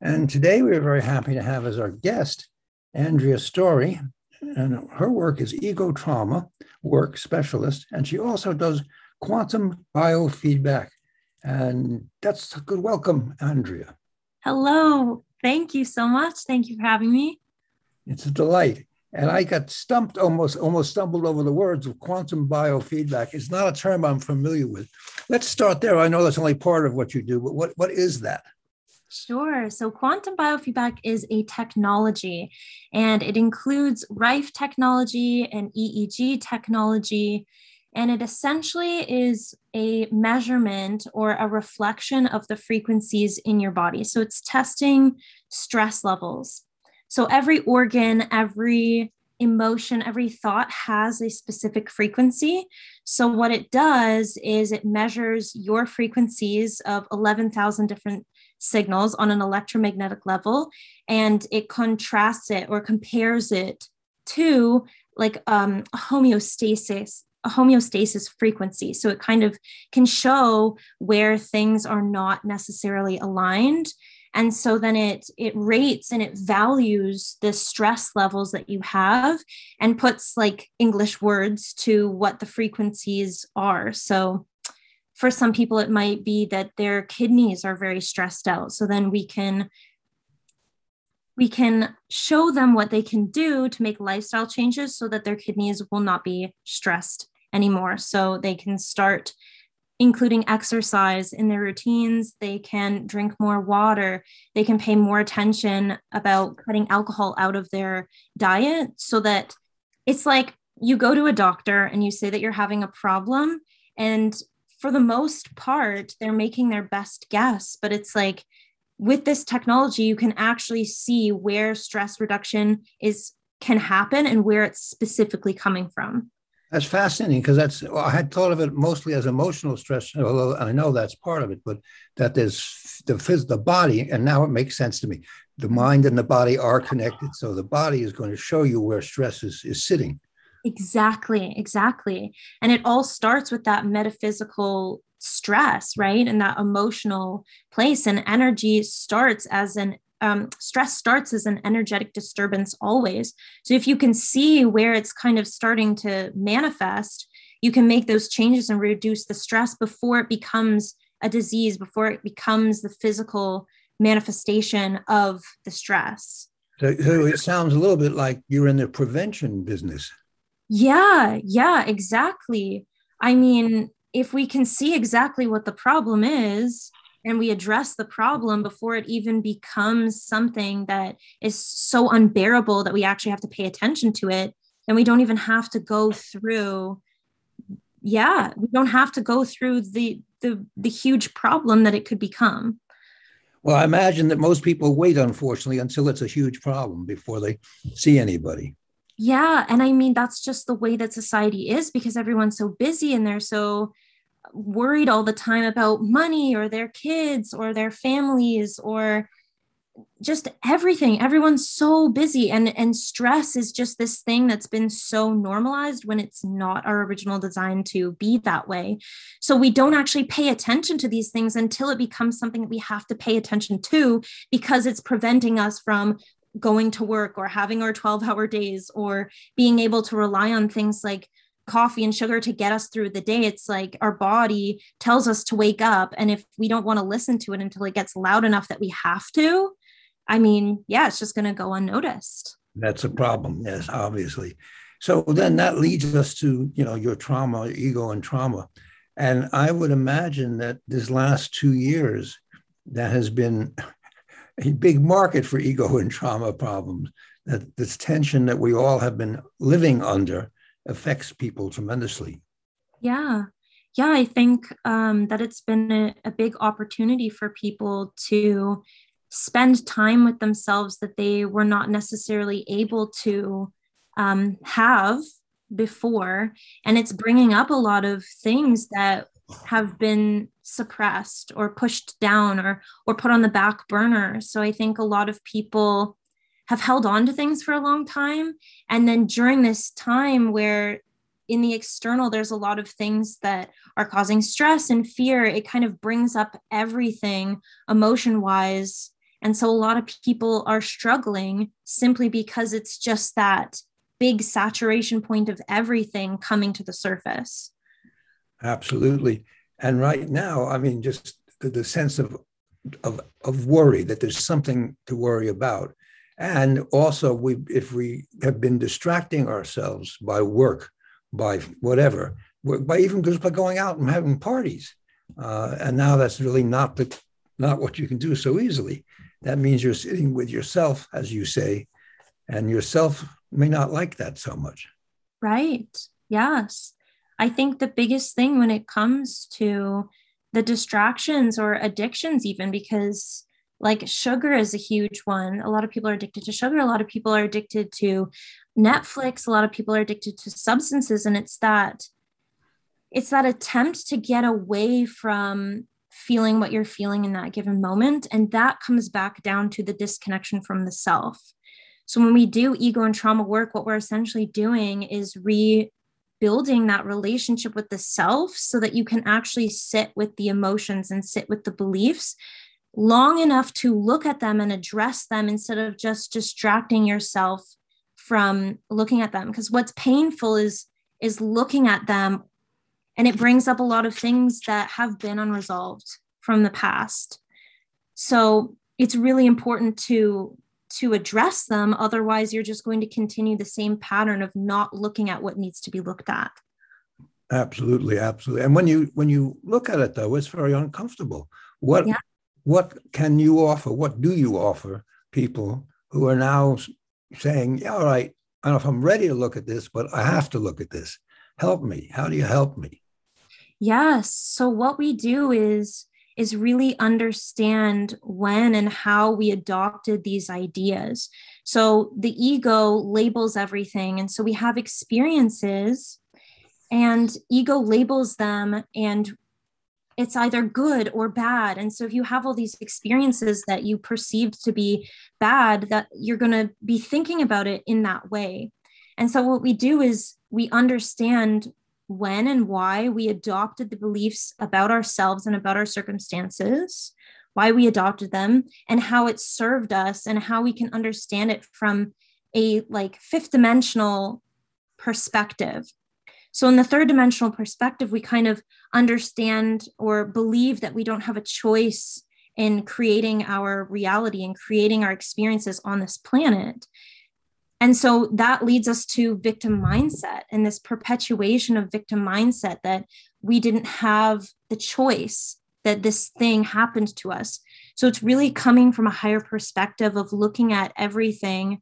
And today we're very happy to have as our guest Andrea Storey. And her work is ego trauma work specialist, and she also does quantum biofeedback. And that's a good welcome, Andrea. Hello. Thank you so much. Thank you for having me. It's a delight. And I got stumped, almost almost stumbled over the words of quantum biofeedback. It's not a term I'm familiar with. Let's start there. I know that's only part of what you do, but what, what is that? Sure. So quantum biofeedback is a technology and it includes Rife technology and EEG technology. And it essentially is a measurement or a reflection of the frequencies in your body. So it's testing stress levels. So every organ, every emotion, every thought has a specific frequency. So, what it does is it measures your frequencies of 11,000 different signals on an electromagnetic level and it contrasts it or compares it to like um, a homeostasis a homeostasis frequency. So it kind of can show where things are not necessarily aligned. And so then it it rates and it values the stress levels that you have and puts like english words to what the frequencies are. So for some people it might be that their kidneys are very stressed out. So then we can we can show them what they can do to make lifestyle changes so that their kidneys will not be stressed anymore. So they can start including exercise in their routines. They can drink more water. They can pay more attention about cutting alcohol out of their diet so that it's like you go to a doctor and you say that you're having a problem and for the most part, they're making their best guess. But it's like with this technology, you can actually see where stress reduction is can happen and where it's specifically coming from. That's fascinating because that's well, I had thought of it mostly as emotional stress, although I know that's part of it, but that there's the the body, and now it makes sense to me. The mind and the body are connected, so the body is going to show you where stress is, is sitting. Exactly, exactly. And it all starts with that metaphysical stress, right? And that emotional place. And energy starts as an um, stress starts as an energetic disturbance always. So if you can see where it's kind of starting to manifest, you can make those changes and reduce the stress before it becomes a disease, before it becomes the physical manifestation of the stress. So, so it sounds a little bit like you're in the prevention business. Yeah, yeah, exactly. I mean, if we can see exactly what the problem is and we address the problem before it even becomes something that is so unbearable that we actually have to pay attention to it, then we don't even have to go through yeah, we don't have to go through the the the huge problem that it could become. Well, I imagine that most people wait, unfortunately, until it's a huge problem before they see anybody. Yeah. And I mean, that's just the way that society is because everyone's so busy and they're so worried all the time about money or their kids or their families or just everything everyone's so busy and and stress is just this thing that's been so normalized when it's not our original design to be that way so we don't actually pay attention to these things until it becomes something that we have to pay attention to because it's preventing us from going to work or having our 12 hour days or being able to rely on things like coffee and sugar to get us through the day it's like our body tells us to wake up. And if we don't want to listen to it until it gets loud enough that we have to i mean yeah it's just going to go unnoticed. That's a problem yes obviously. So then that leads us to you know your trauma ego and trauma. And i would imagine that this last two years that has been a big market for ego and trauma problems. That this tension that we all have been living under affects people tremendously. Yeah. Yeah, I think um, that it's been a, a big opportunity for people to spend time with themselves that they were not necessarily able to um, have before. And it's bringing up a lot of things that have been suppressed or pushed down or or put on the back burner. So i think a lot of people have held on to things for a long time. And then during this time where in the external there's a lot of things that are causing stress and fear it kind of brings up everything emotion wise and so a lot of people are struggling simply because it's just that big saturation point of everything coming to the surface Absolutely. And right now, I mean, just the, the sense of, of, of worry that there's something to worry about. And also, we, if we have been distracting ourselves by work, by whatever, by even just by going out and having parties, uh, and now that's really not the not what you can do so easily. That means you're sitting with yourself, as you say, and yourself may not like that so much. Right. Yes. I think the biggest thing when it comes to the distractions or addictions, even because like sugar is a huge one. A lot of people are addicted to sugar. A lot of people are addicted to Netflix. A lot of people are addicted to substances. And it's that it's that attempt to get away from feeling what you're feeling in that given moment. And that comes back down to the disconnection from the self. So when we do ego and trauma work, what we're essentially doing is re building that relationship with the self so that you can actually sit with the emotions and sit with the beliefs long enough to look at them and address them instead of just distracting yourself from looking at them. Because what's painful is is looking at them and it brings up a lot of things that have been unresolved from the past. So it's really important to to address them. Otherwise, you're just going to continue the same pattern of not looking at what needs to be looked at. Absolutely, absolutely. And when you when you look at it though, it's very uncomfortable. What yeah. what can you offer? What do you offer people who are now saying, yeah, all right, I don't know if I'm ready to look at this, but I have to look at this. Help me. How do you help me? Yes. So what we do is is really understand when and how we adopted these ideas. So the ego labels everything. And so we have experiences, and ego labels them, and it's either good or bad. And so if you have all these experiences that you perceived to be bad, that you're going to be thinking about it in that way. And so what we do is we understand when and why we adopted the beliefs about ourselves and about our circumstances, why we adopted them, and how it served us, and how we can understand it from a like fifth dimensional perspective. So, in the third dimensional perspective, we kind of understand or believe that we don't have a choice in creating our reality and creating our experiences on this planet. And so that leads us to victim mindset and this perpetuation of victim mindset that we didn't have the choice that this thing happened to us. So it's really coming from a higher perspective of looking at everything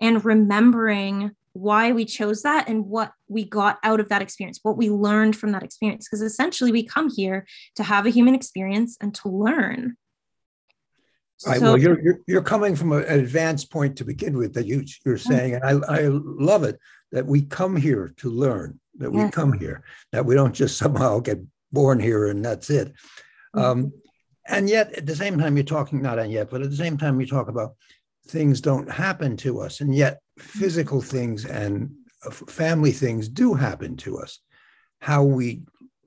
and remembering why we chose that and what we got out of that experience, what we learned from that experience. Because essentially, we come here to have a human experience and to learn. Right. So, well, you're, you're, you're coming from an advanced point to begin with that you you're saying, and I I love it that we come here to learn, that we come here, that we don't just somehow get born here and that's it. Mm-hmm. Um, and yet, at the same time, you're talking not and yet, but at the same time, you talk about things don't happen to us, and yet physical things and family things do happen to us. How we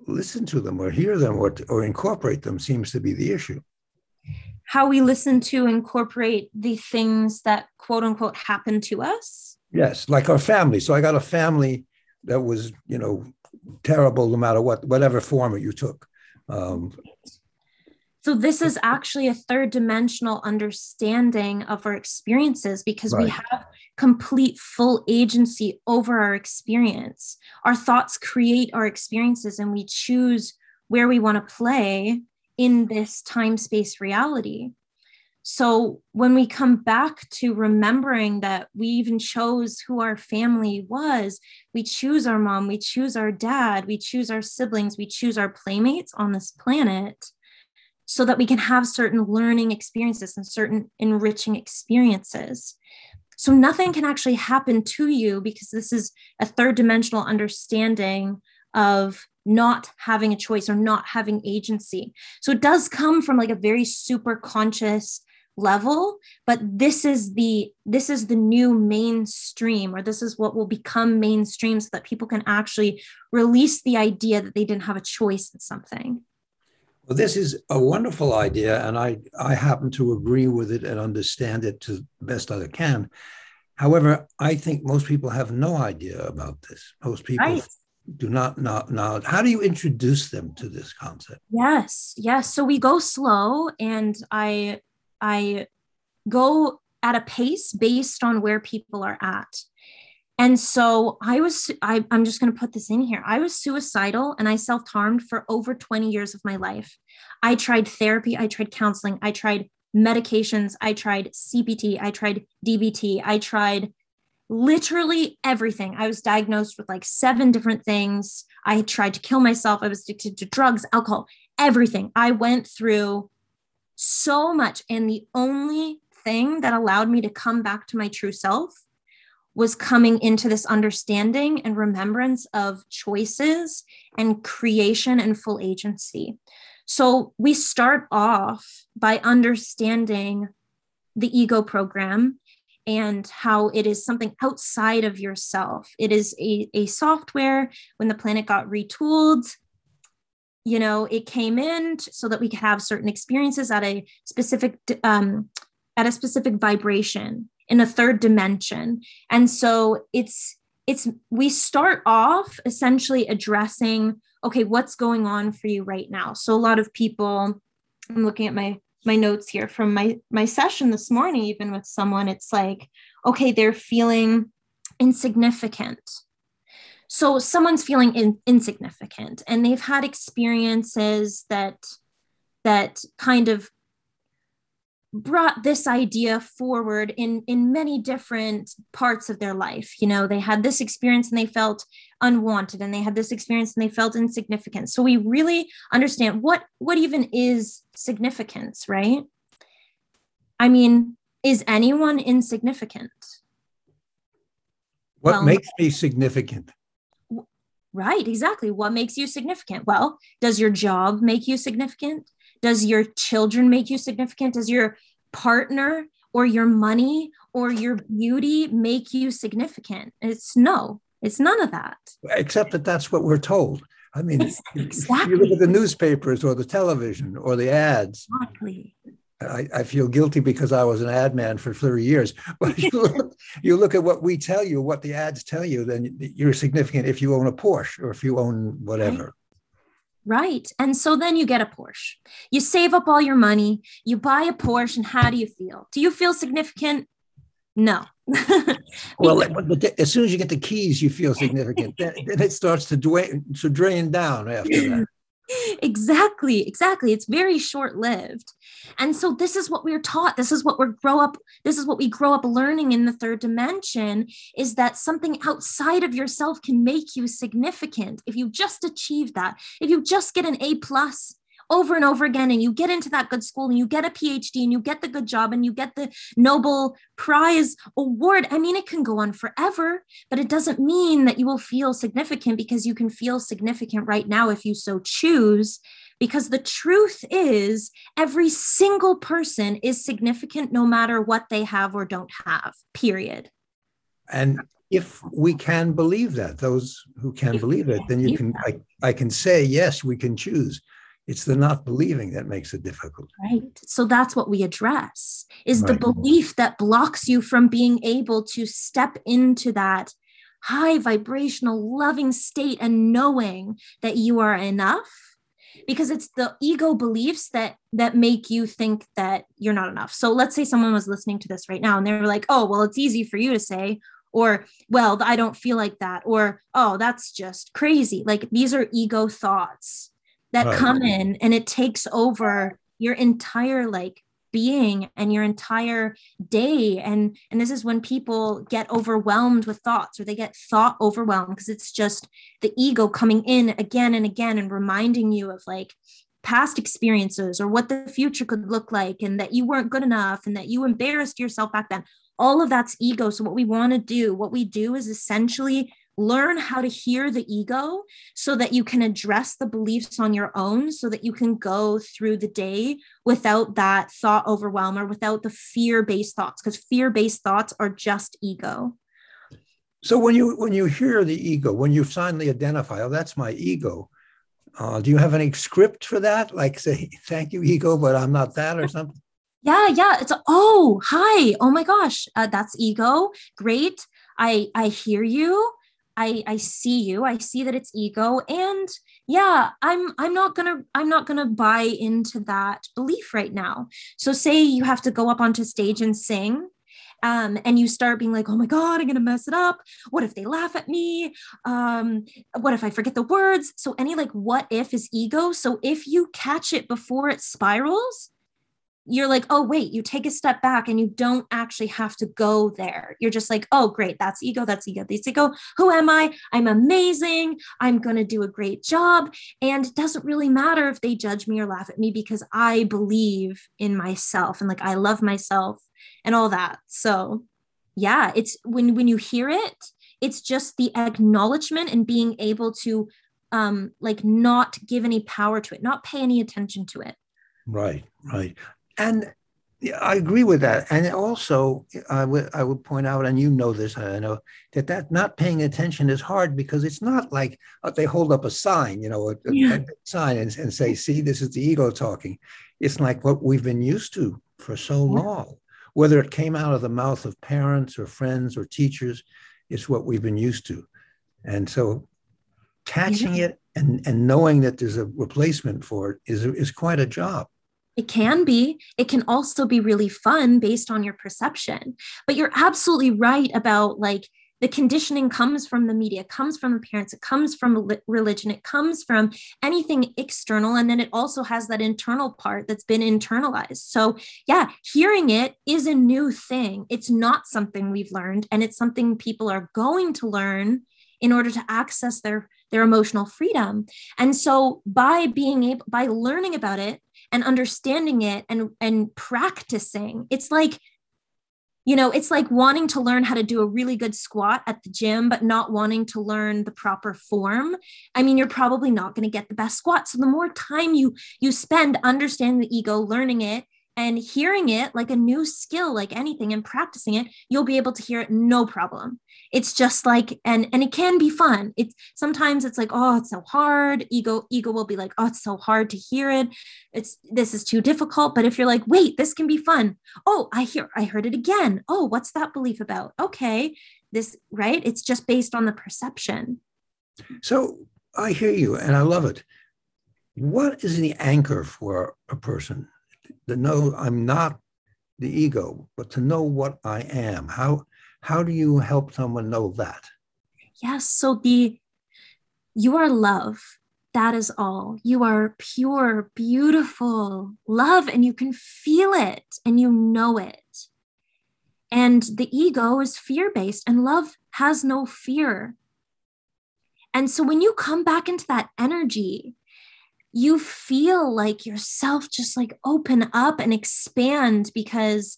listen to them or hear them or, or incorporate them seems to be the issue how we listen to incorporate the things that quote unquote happen to us. Yes, like our family. So I got a family that was, you know, terrible no matter what, whatever form you took. Um, so this is actually a third dimensional understanding of our experiences because right. we have complete full agency over our experience. Our thoughts create our experiences and we choose where we want to play in this time space reality. So when we come back to remembering that we even chose who our family was, we choose our mom, we choose our dad, we choose our siblings, we choose our playmates on this planet. so that we can have certain learning experiences and certain enriching experiences. So nothing can actually happen to you because this is a third dimensional understanding of not having a choice or not having agency. So it does come from like a very super conscious level but this is the this is the new mainstream or this is what will become mainstream so that people can actually release the idea that they didn't have a choice in something. Well this is a wonderful idea and i i happen to agree with it and understand it to the best i can. However i think most people have no idea about this. Most people right do not know how do you introduce them to this concept? Yes yes. So we go slow and i i go at a pace based on where people are at. And so i was I, i'm just going to put this in here. I was suicidal and i self-harmed for over 20 years of my life. I tried therapy i tried counseling i tried medications i tried cbt i tried dbt i tried literally everything. I was diagnosed with like seven different things. I had tried to kill myself. I was addicted to drugs, alcohol, everything. I went through so much. And the only thing that allowed me to come back to my true self was coming into this understanding and remembrance of choices and creation and full agency. So we start off by understanding the ego program and how it is something outside of yourself. It is a, a software. When the planet got retooled, you know, it came in so that we could have certain experiences at a specific um, at a specific vibration in a third dimension. And so it's it's we start off essentially addressing okay what's going on for you right now so a lot of people i'm looking at my my notes here from my my session this morning even with someone it's like okay they're feeling insignificant. So someone's feeling in, insignificant and they've had experiences that that kind of brought this idea forward in in many different parts of their life. You know they had this experience and they felt unwanted and they had this experience and they felt insignificant. So we really understand what what even is significance right? I mean is anyone insignificant? What well, makes me significant? Right exactly. What makes you significant? Well does your job make you significant? Does your children make you significant? Does your partner or your money or your beauty make you significant? It's no, it's none of that. Except that that's what we're told. I mean, exactly. you look at the newspapers or the television or the ads. Exactly. I, I, feel guilty because I was an ad man for 30 years. But you look, you look at what we tell you, what the ads tell you, then you're significant if you own a Porsche or if you own whatever. Right. And so then you get a Porsche. You save up all your money, you buy a Porsche, and how do you feel? Do you feel significant? No. Well, as soon as you get the keys, you feel significant. then, then it starts to drain, to drain down after that. Exactly exactly. It's very short lived and so this is what we're taught. This is what we're grow up this is what we grow up learning in the third dimension is that something outside of yourself can make you significant. If you just achieve that if you just get an a plus over and over again and you get into that good school and you get a phd and you get the good job and you get the nobel prize award. I mean it can go on forever but it doesn't mean that you will feel significant because you can feel significant right now if you so choose because the truth is every single person is significant no matter what they have or don't have period. And if we can believe that those who can believe it then you can I, I can say yes we can choose it's the not believing that makes it difficult. Right. So that's what we address is right. the belief that blocks you from being able to step into that high vibrational loving state and knowing that you are enough because it's the ego beliefs that that make you think that you're not enough. So let's say someone was listening to this right now and they're like, "Oh, well it's easy for you to say." Or, well, I don't feel like that. Or, oh, that's just crazy. Like these are ego thoughts that right. come in and it takes over your entire like being and your entire day. And and this is when people get overwhelmed with thoughts or they get thought overwhelmed because it's just the ego coming in again and again and reminding you of like past experiences or what the future could look like and that you weren't good enough and that you embarrassed yourself back then. All of that's ego. So what we want to do what we do is essentially learn how to hear the ego so that you can address the beliefs on your own so that you can go through the day without that thought overwhelm or without the fear based thoughts because fear based thoughts are just ego. So when you when you hear the ego when you finally identify oh that's my ego uh, do you have any script for that? Like say thank you ego but i'm not that or something? Yeah yeah it's oh hi oh my gosh uh, that's ego great i i hear you I, I see you. I see that it's ego. And yeah i'm i'm not gonna i'm not gonna buy into that belief right now. So say you have to go up onto stage and sing um, and you start being like oh my god i'm gonna mess it up. What if they laugh at me? Um, what if i forget the words? So any like what if is ego. So if you catch it before it spirals you're like, oh, wait, you take a step back and you don't actually have to go there. You're just like, oh, great, that's ego, that's ego, that's ego. Who am I? I'm amazing. I'm going to do a great job. And it doesn't really matter if they judge me or laugh at me because I believe in myself and like I love myself and all that. So, yeah, it's when when you hear it, it's just the acknowledgement and being able to um like not give any power to it, not pay any attention to it. Right, right. And I agree with that. And also, I would I would point out, and you know this, I know that that not paying attention is hard because it's not like uh, they hold up a sign, you know, a, yeah. a sign and, and, say, "See, this is the ego talking." It's like what we've been used to for so long, whether it came out of the mouth of parents or friends or teachers, it's what we've been used to, and so catching yeah. it and and knowing that there's a replacement for it is is quite a job. It can be. It can also be really fun based on your perception. But you're absolutely right about like the conditioning comes from the media, comes from the parents, it comes from religion, it comes from anything external. And then it also has that internal part that's been internalized. So, yeah, hearing it is a new thing. It's not something we've learned, and it's something people are going to learn in order to access their their emotional freedom and so by being able by learning about it and understanding it and and practicing. It's like you know it's like wanting to learn how to do a really good squat at the gym but not wanting to learn the proper form. I mean you're probably not going to get the best squat. So the more time you you spend understanding the ego learning it and hearing it like a new skill like anything and practicing it you'll be able to hear it no problem. It's just like and and it can be fun. It's sometimes it's like oh it's so hard. Ego ego will be like oh it's so hard to hear it. It's this is too difficult. But if you're like wait this can be fun. Oh i hear i heard it again. Oh what's that belief about? Okay this right? It's just based on the perception. So i hear you and i love it. What is the anchor for a person to know I'm not the ego, but to know what I am. How how do you help someone know that? Yes. So the you are love. That is all. You are pure, beautiful love, and you can feel it and you know it. And the ego is fear based, and love has no fear. And so when you come back into that energy, you feel like yourself just like open up and expand because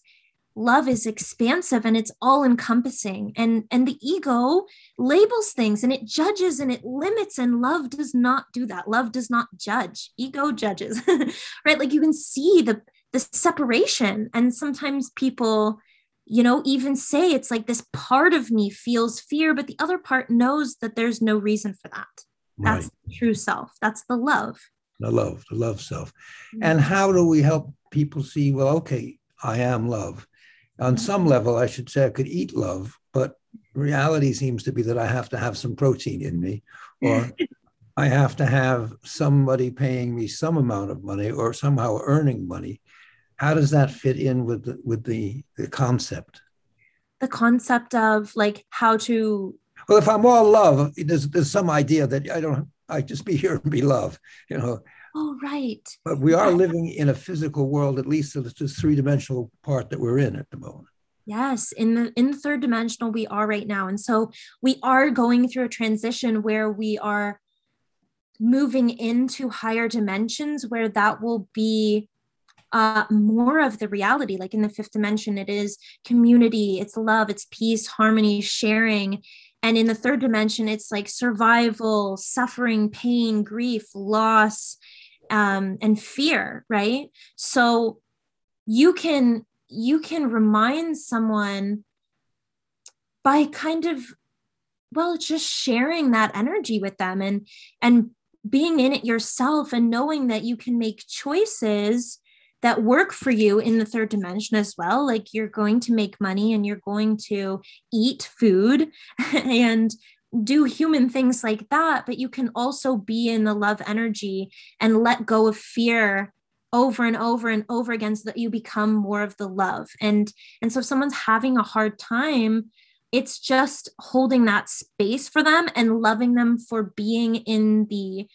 love is expansive and it's all encompassing and and the ego labels things and it judges and it limits and love does not do that. Love does not judge. Ego judges right? Like you can see the the separation. And sometimes people you know even say it's like this part of me feels fear but the other part knows that there's no reason for that. Right. that's true self. That's the love the love, the love self. Mm-hmm. And how do we help people see, well, okay, I am love. On mm-hmm. some level, I should say I could eat love, but reality seems to be that I have to have some protein in me, or I have to have somebody paying me some amount of money or somehow earning money. How does that fit in with the, with the, the concept? The concept of like how to. Well, if I'm all love, there's, there's some idea that I don't I just be here and be love, you know. Oh, right. But we are living in a physical world, at least of this three dimensional part that we're in at the moment. Yes, in the in the third dimensional we are right now, and so we are going through a transition where we are moving into higher dimensions where that will be uh, more of the reality. Like in the fifth dimension, it is community, it's love, it's peace, harmony, sharing. And in the third dimension, it's like survival, suffering, pain, grief, loss, um, and fear, right? So you can you can remind someone by kind of well just sharing that energy with them and and being in it yourself and knowing that you can make choices that work for you in the third dimension as well. Like you're going to make money and you're going to eat food and do human things like that. But you can also be in the love energy and let go of fear over and over and over again so that you become more of the love and and so if someone's having a hard time it's just holding that space for them and loving them for being in the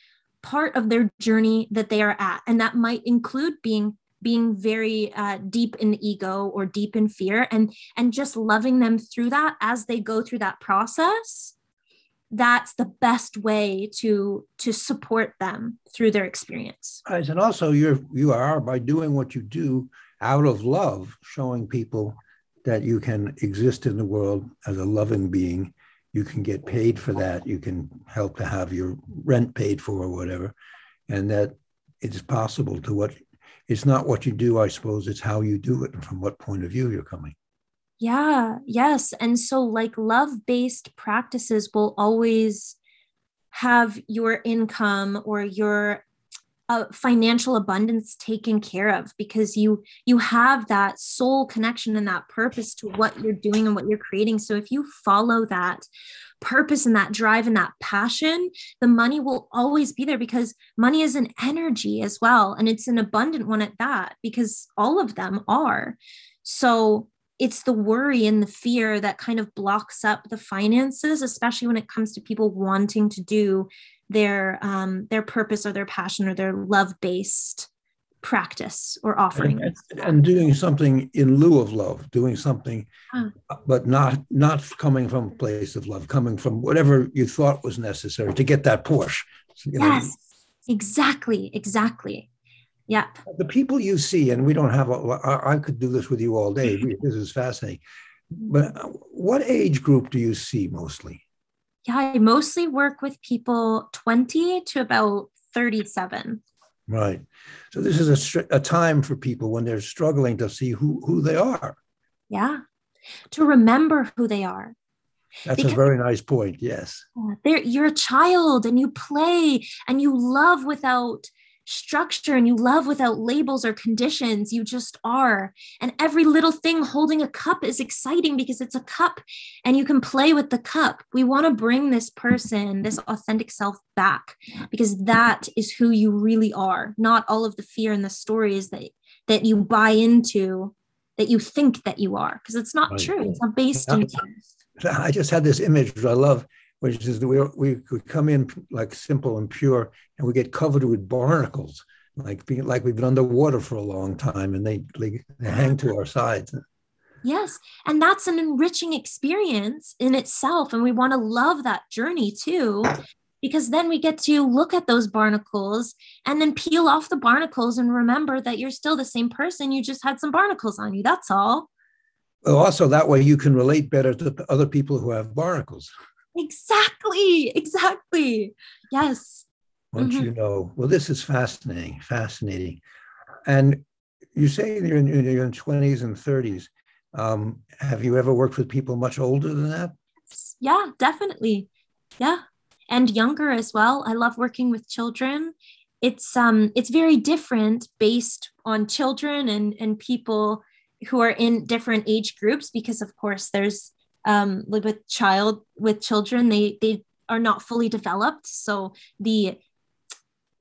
part of their journey that they are at and that might include being being very uh, deep in ego or deep in fear and and just loving them through that as they go through that process that's the best way to to support them through their experience. Right. and also you're you are by doing what you do out of love showing people that you can exist in the world as a loving being. You can get paid for that. You can help to have your rent paid for or whatever. And that it's possible to what it's not what you do, I suppose, it's how you do it and from what point of view you're coming. Yeah, yes. And so, like, love based practices will always have your income or your uh, financial abundance taken care of because you you have that soul connection and that purpose to what you're doing and what you're creating so if you follow that purpose and that drive and that passion, the money will always be there because money is an energy as well. And it's an abundant one at that because all of them are. So it's the worry and the fear that kind of blocks up the finances, especially when it comes to people wanting to do their um, their purpose or their passion or their love based practice or offering and, and, doing something in lieu of love doing something huh. but not not coming from a place of love coming from whatever you thought was necessary to get that porsche yes know. exactly exactly yeah the people you see and we don't have a, I could do this with you all day mm-hmm. this is fascinating but uh, what age group do you see mostly yeah i mostly work with people 20 to about 37 Right. So this is a, a time for people when they're struggling to see who, who they are. Yeah. To remember who they are. That's because, a very nice point. Yes. You're a child and you play and you love without structure and you love without labels or conditions. You just are. And every little thing holding a cup is exciting because it's a cup and you can play with the cup. We want to bring this person, this authentic self back because that is who you really are, not all of the fear and the stories that, that you buy into that you think that you are because it's not true. It's not based in truth. I just had this image which I love which is we, we, we come in like simple and pure and we get covered with barnacles like being like we've been underwater for a long time and they, they, they hang to our sides. Yes and that's an enriching experience in itself and we want to love that journey too because then we get to look at those barnacles and then peel off the barnacles and remember that you're still the same person you just had some barnacles on you that's all. Also that way you can relate better to other people who have barnacles Exactly. Exactly. Yes. Once mm-hmm. you know, well, this is fascinating, fascinating. And you say you're in, you're in 20s and 30s. Um, have you ever worked with people much older than that? Yeah, definitely. Yeah. And younger as well. I love working with children. It's um it's very different based on children and and people who are in different age groups because of course there's um, with child with children they they are not fully developed. So the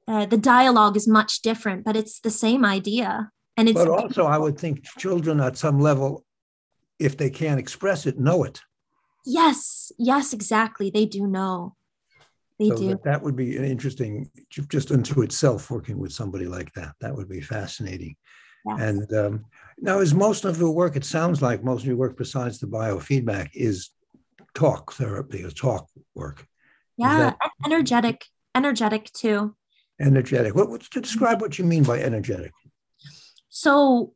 uh, the dialogue is much different but it's the same idea. And it's but also i would think children at some level if they can't express it know it. Yes yes exactly. They do know. They so do. that, that would be an interesting just unto itself working with somebody like that. That would be fascinating yes. and um, now, is most of your work, it sounds like most of your work besides the biofeedback is talk therapy or talk work. Yeah, that- energetic energetic too. Energetic. What, what's to describe what you mean by energetic? So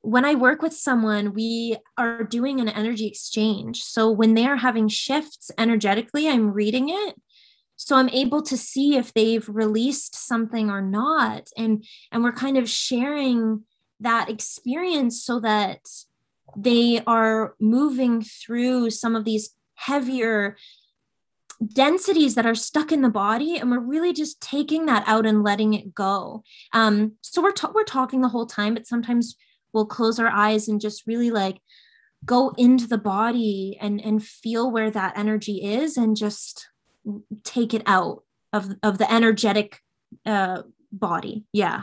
when I work with someone, we are doing an energy exchange. So when they are having shifts energetically, I'm reading it. So I'm able to see if they've released something or not. And and we're kind of sharing that experience so that they are moving through some of these heavier densities that are stuck in the body and we're really just taking that out and letting it go. Um, so we're, ta- we're talking the whole time but sometimes we'll close our eyes and just really like go into the body and and feel where that energy is and just take it out of of the energetic uh body. Yeah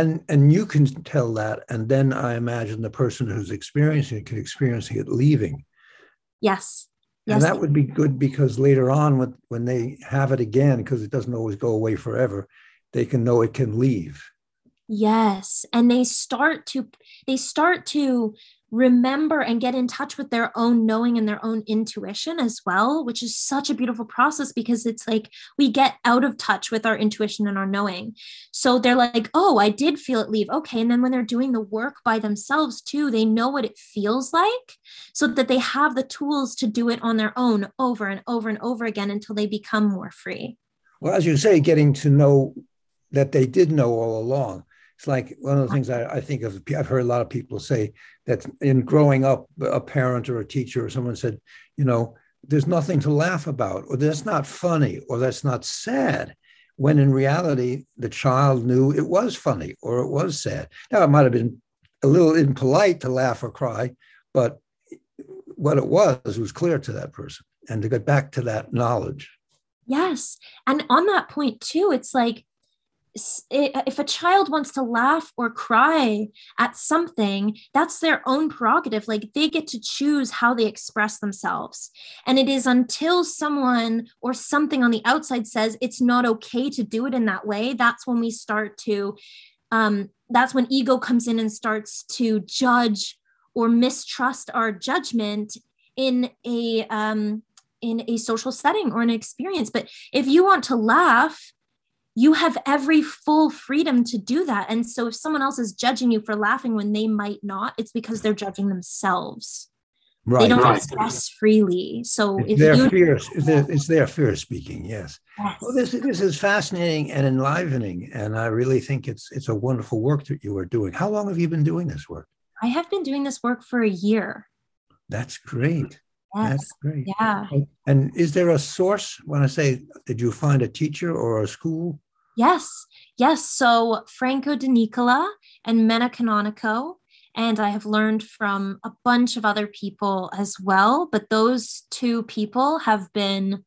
and and you can tell that and then i imagine the person who's experiencing it can experiencing it leaving. Yes. And yes. that would be good because later on when, when they have it again because it doesn't always go away forever they can know it can leave. Yes. And they start to they start to remember and get in touch with their own knowing and their own intuition as well, which is such a beautiful process because it's like we get out of touch with our intuition and our knowing. So they're like, oh, I did feel it leave. Okay. And then when they're doing the work by themselves too, they know what it feels like so that they have the tools to do it on their own over and over and over again until they become more free. Well, as you say, getting to know that they did know all along it's like one of the things I, I, think of. I've heard a lot of people say that in growing up, a parent or a teacher or someone said, you know, there's nothing to laugh about, or that's not funny, or that's not sad. When in reality, the child knew it was funny or it was sad. Now, it might have been a little impolite to laugh or cry, but what it was was clear to that person. And to get back to that knowledge. Yes. And on that point, too, it's like if a child wants to laugh or cry at something, that's their own prerogative. Like they get to choose how they express themselves. And it is until someone or something on the outside says it's not okay to do it in that way, that's when we start to, um, that's when ego comes in and starts to judge or mistrust our judgment in a, um, in a social setting or an experience. But if you want to laugh, you have every full freedom to do that. And so if someone else is judging you for laughing when they might not, it's because they're judging themselves. Right, they don't right. express freely. So it's their you, fear, it's their, fear speaking. Yes. yes. Well, this this is fascinating and enlivening, and I really think it's it's a wonderful work that you are doing. How long have you been doing this work? I have been doing this work for a year. That's great. Yes. That's great. Yeah. And is there a source? When I say, did you find a teacher or a school? Yes, yes. So Franco de Nicola and Mena Canonico, and I have learned from a bunch of other people as well. But those two people have been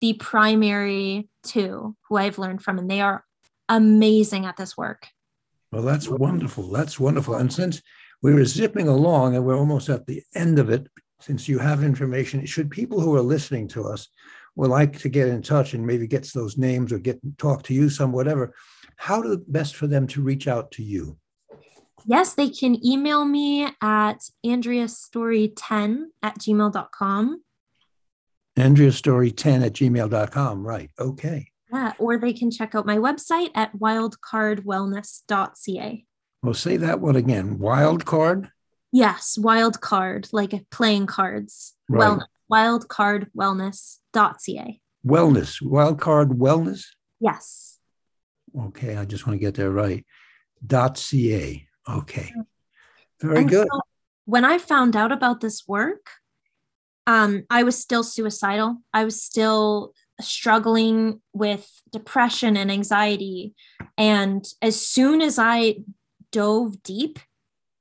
the primary two who I've learned from, and they are amazing at this work. Well, that's wonderful. That's wonderful. And since we were zipping along and we're almost at the end of it, since you have information, should people who are listening to us would like to get in touch and maybe gets those names or get talk to you some whatever how do best for them to reach out to you? Yes they can email me at andreastory10 at gmail.com andreastory10 at gmail.com right okay. Yeah or they can check out my website at wildcardwellness.ca well say that one again wildcard? Yes wildcard like playing cards right. wellness wildcardwellness.ca. Wellness, wildcard wellness? Yes. Okay, I just want to get there right. dot .ca. Okay. Very and good. So when I found out about this work, um, I was still suicidal. I was still struggling with depression and anxiety. And as soon as I dove deep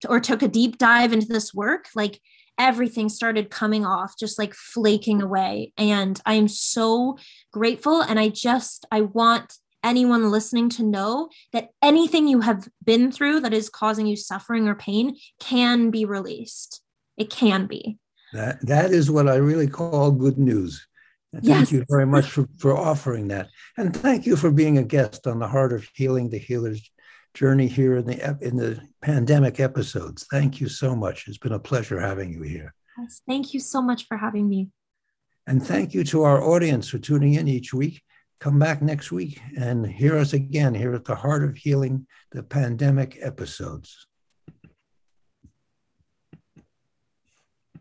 or took a deep dive into this work, like everything started coming off, just like flaking away. And I'm so grateful. And I just, I want anyone listening to know that anything you have been through that is causing you suffering or pain can be released. It can be. That, that is what I really call good news. Thank yes. you very much for, for offering that. And thank you for being a guest on the Heart of Healing, the Healer's journey here in the in the pandemic episodes. Thank you so much. It's been a pleasure having you here. Yes, thank you so much for having me. And thank you to our audience for tuning in each week. Come back next week and hear us again here at the Heart of Healing, the pandemic episodes.